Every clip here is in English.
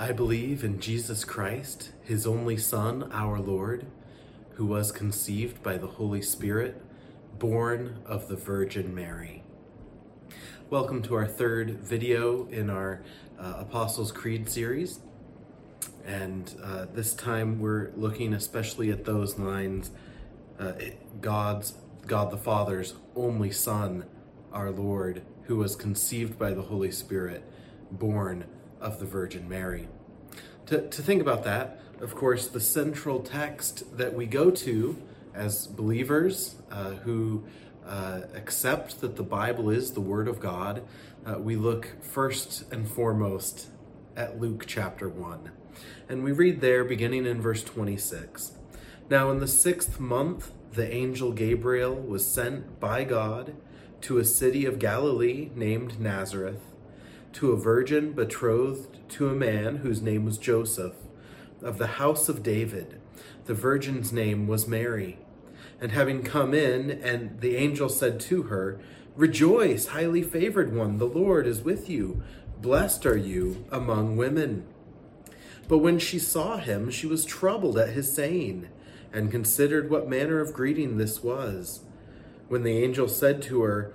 I believe in Jesus Christ, his only Son, our Lord, who was conceived by the Holy Spirit, born of the Virgin Mary. Welcome to our third video in our uh, Apostles' Creed series. And uh, this time we're looking especially at those lines uh, God's, God the Father's only Son, our Lord, who was conceived by the Holy Spirit, born of the Virgin Mary. To, to think about that, of course, the central text that we go to as believers uh, who uh, accept that the Bible is the Word of God, uh, we look first and foremost at Luke chapter 1. And we read there, beginning in verse 26. Now, in the sixth month, the angel Gabriel was sent by God to a city of Galilee named Nazareth to a virgin betrothed to a man whose name was Joseph, of the house of David. The virgin's name was Mary. And having come in, and the angel said to her, Rejoice, highly favored one, the Lord is with you. Blessed are you among women. But when she saw him, she was troubled at his saying, and considered what manner of greeting this was. When the angel said to her,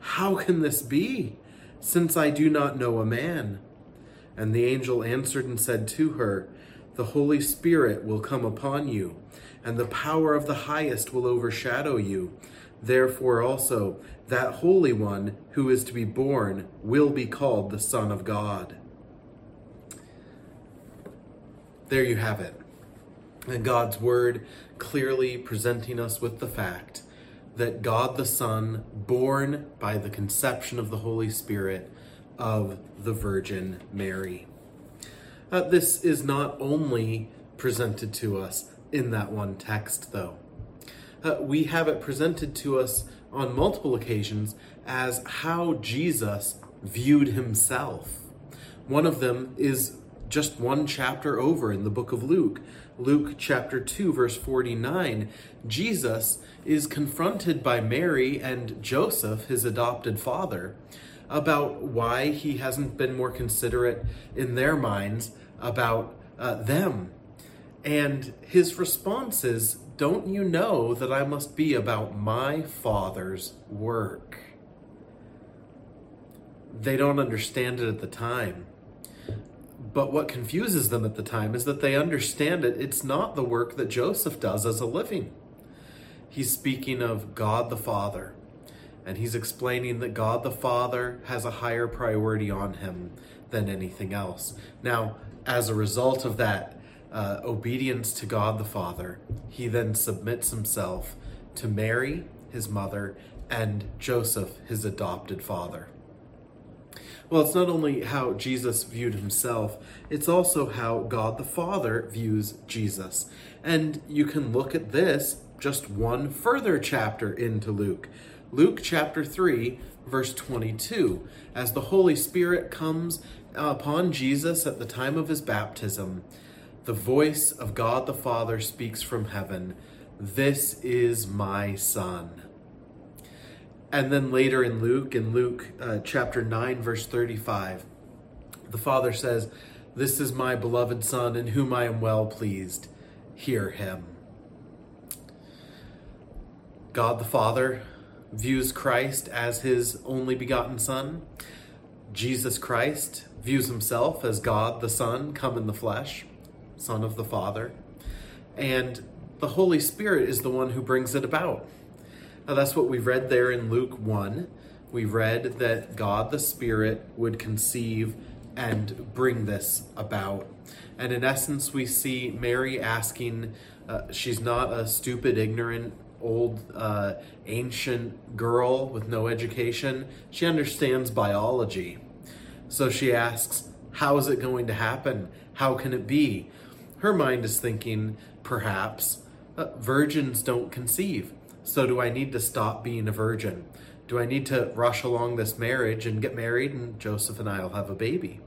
how can this be, since I do not know a man? And the angel answered and said to her, The Holy Spirit will come upon you, and the power of the highest will overshadow you. Therefore also, that Holy One who is to be born will be called the Son of God. There you have it. And God's Word clearly presenting us with the fact that God the Son, born by the conception of the Holy Spirit of the Virgin Mary. Uh, this is not only presented to us in that one text, though. Uh, we have it presented to us on multiple occasions as how Jesus viewed himself. One of them is just one chapter over in the book of Luke. Luke chapter 2, verse 49, Jesus is confronted by Mary and Joseph, his adopted father, about why he hasn't been more considerate in their minds about uh, them. And his response is, Don't you know that I must be about my father's work? They don't understand it at the time. But what confuses them at the time is that they understand it. It's not the work that Joseph does as a living. He's speaking of God the Father, and he's explaining that God the Father has a higher priority on him than anything else. Now, as a result of that uh, obedience to God the Father, he then submits himself to Mary, his mother, and Joseph, his adopted father. Well, it's not only how Jesus viewed himself, it's also how God the Father views Jesus. And you can look at this just one further chapter into Luke. Luke chapter 3, verse 22. As the Holy Spirit comes upon Jesus at the time of his baptism, the voice of God the Father speaks from heaven This is my Son and then later in Luke, in Luke uh, chapter 9, verse 35, the Father says, This is my beloved Son in whom I am well pleased. Hear him. God the Father views Christ as his only begotten Son. Jesus Christ views himself as God the Son, come in the flesh, Son of the Father. And the Holy Spirit is the one who brings it about. Now, that's what we read there in Luke 1. We read that God the Spirit would conceive and bring this about. And in essence, we see Mary asking, uh, she's not a stupid, ignorant, old, uh, ancient girl with no education. She understands biology. So she asks, How is it going to happen? How can it be? Her mind is thinking, perhaps, uh, virgins don't conceive. So do I need to stop being a virgin? Do I need to rush along this marriage and get married and Joseph and I will have a baby?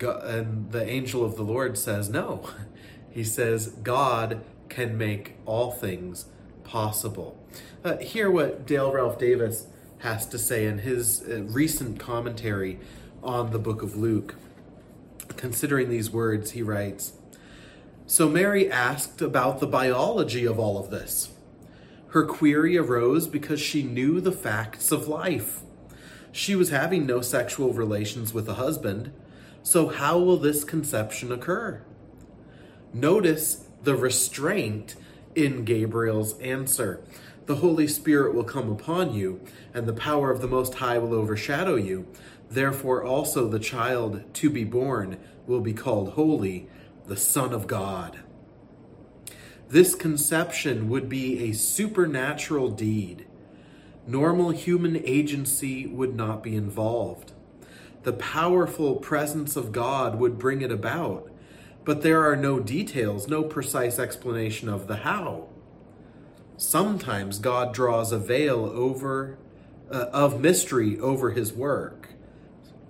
And the angel of the Lord says, no. He says, God can make all things possible. Uh, hear what Dale Ralph Davis has to say in his uh, recent commentary on the book of Luke. Considering these words, he writes So Mary asked about the biology of all of this. Her query arose because she knew the facts of life. She was having no sexual relations with a husband, so how will this conception occur? Notice the restraint in Gabriel's answer. The Holy Spirit will come upon you, and the power of the Most High will overshadow you. Therefore, also the child to be born will be called Holy, the Son of God. This conception would be a supernatural deed. Normal human agency would not be involved. The powerful presence of God would bring it about, but there are no details, no precise explanation of the how. Sometimes God draws a veil over uh, of mystery over his work.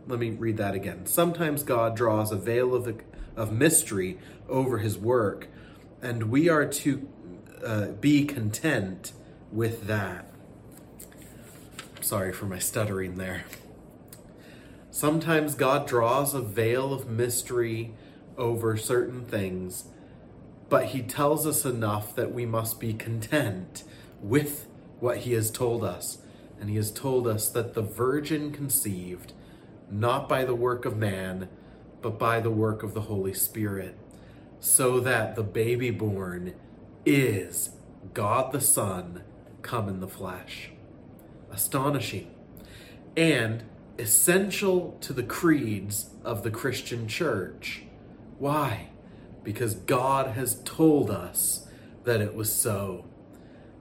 Let me read that again. Sometimes God draws a veil of, the, of mystery over his work, and we are to uh, be content with that. Sorry for my stuttering there. Sometimes God draws a veil of mystery over certain things, but he tells us enough that we must be content with what he has told us. And he has told us that the virgin conceived not by the work of man, but by the work of the Holy Spirit, so that the baby born is God the Son come in the flesh. Astonishing. And essential to the creeds of the Christian church. Why? Because God has told us that it was so.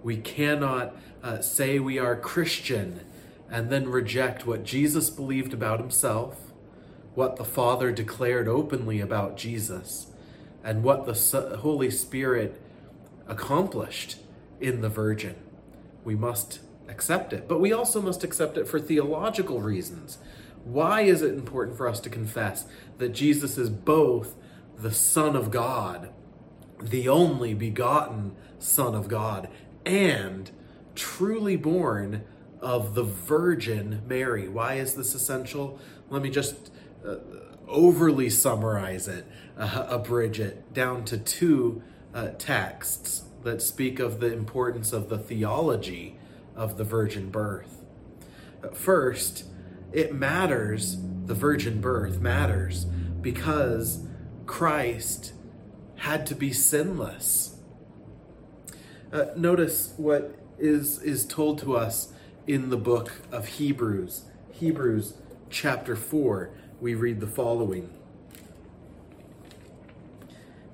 We cannot uh, say we are Christian and then reject what Jesus believed about himself, what the Father declared openly about Jesus, and what the Holy Spirit accomplished in the Virgin. We must accept it, but we also must accept it for theological reasons. Why is it important for us to confess that Jesus is both the Son of God, the only begotten Son of God, and truly born of the Virgin Mary. Why is this essential? Let me just uh, overly summarize it, uh, abridge it down to two uh, texts that speak of the importance of the theology of the virgin birth. First, it matters, the virgin birth matters because Christ had to be sinless. Uh, notice what is, is told to us in the book of Hebrews. Hebrews chapter 4, we read the following.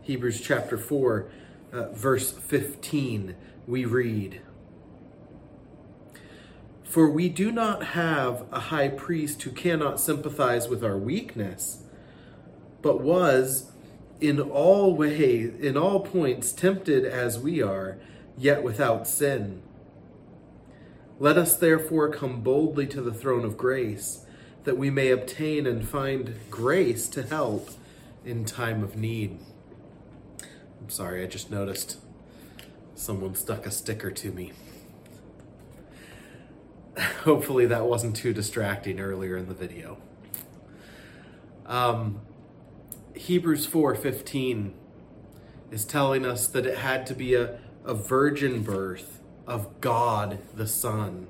Hebrews chapter 4, uh, verse 15, we read For we do not have a high priest who cannot sympathize with our weakness, but was in all ways, in all points tempted as we are, yet without sin. Let us therefore come boldly to the throne of grace, that we may obtain and find grace to help in time of need. I'm sorry, I just noticed someone stuck a sticker to me. Hopefully that wasn't too distracting earlier in the video. Um, Hebrews 4:15 is telling us that it had to be a, a virgin birth of God the Son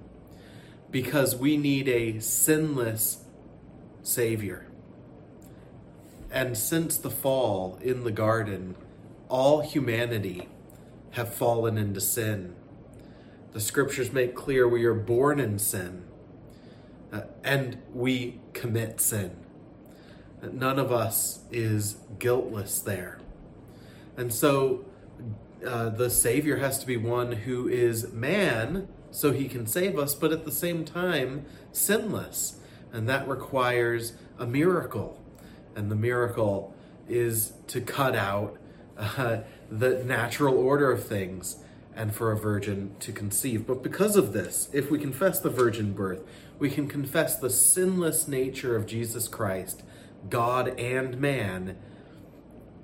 because we need a sinless Savior. And since the fall in the garden, all humanity have fallen into sin. The scriptures make clear we are born in sin uh, and we commit sin. None of us is guiltless there. And so uh, the Savior has to be one who is man so he can save us, but at the same time, sinless. And that requires a miracle. And the miracle is to cut out uh, the natural order of things and for a virgin to conceive. But because of this, if we confess the virgin birth, we can confess the sinless nature of Jesus Christ, God and man,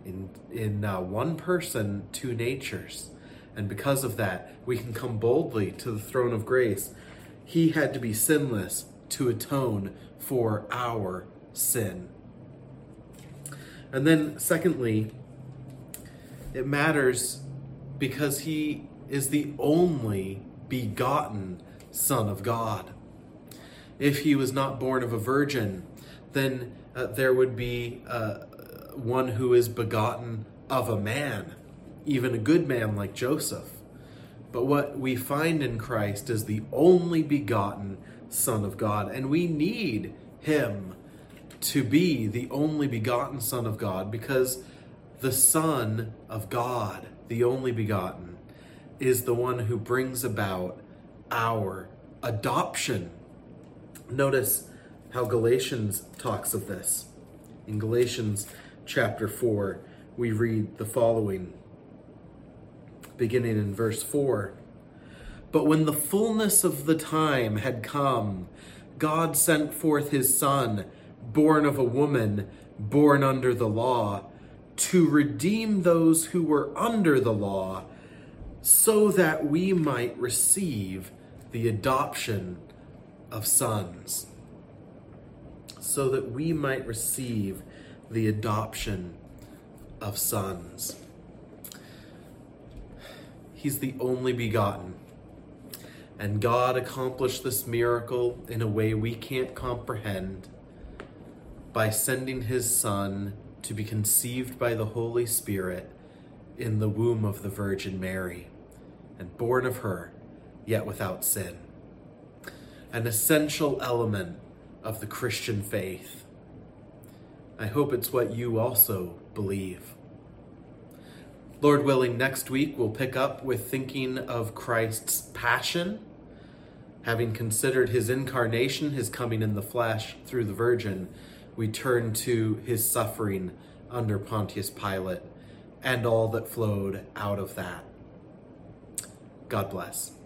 in, in uh, one person, two natures. And because of that, we can come boldly to the throne of grace. He had to be sinless to atone for our sin. And then, secondly, it matters because he is the only begotten Son of God. If he was not born of a virgin, then uh, there would be uh, one who is begotten of a man, even a good man like Joseph. But what we find in Christ is the only begotten Son of God, and we need him to be the only begotten Son of God because the Son of God, the only begotten, is the one who brings about our adoption. Notice how Galatians talks of this. In Galatians chapter 4, we read the following, beginning in verse 4. But when the fullness of the time had come, God sent forth his Son, born of a woman, born under the law, to redeem those who were under the law, so that we might receive the adoption of sons. So that we might receive the adoption of sons. He's the only begotten. And God accomplished this miracle in a way we can't comprehend by sending his Son to be conceived by the Holy Spirit in the womb of the Virgin Mary and born of her, yet without sin. An essential element of the Christian faith I hope it's what you also believe. Lord willing, next week we'll pick up with thinking of Christ's passion. Having considered his incarnation, his coming in the flesh through the Virgin, we turn to his suffering under Pontius Pilate and all that flowed out of that. God bless.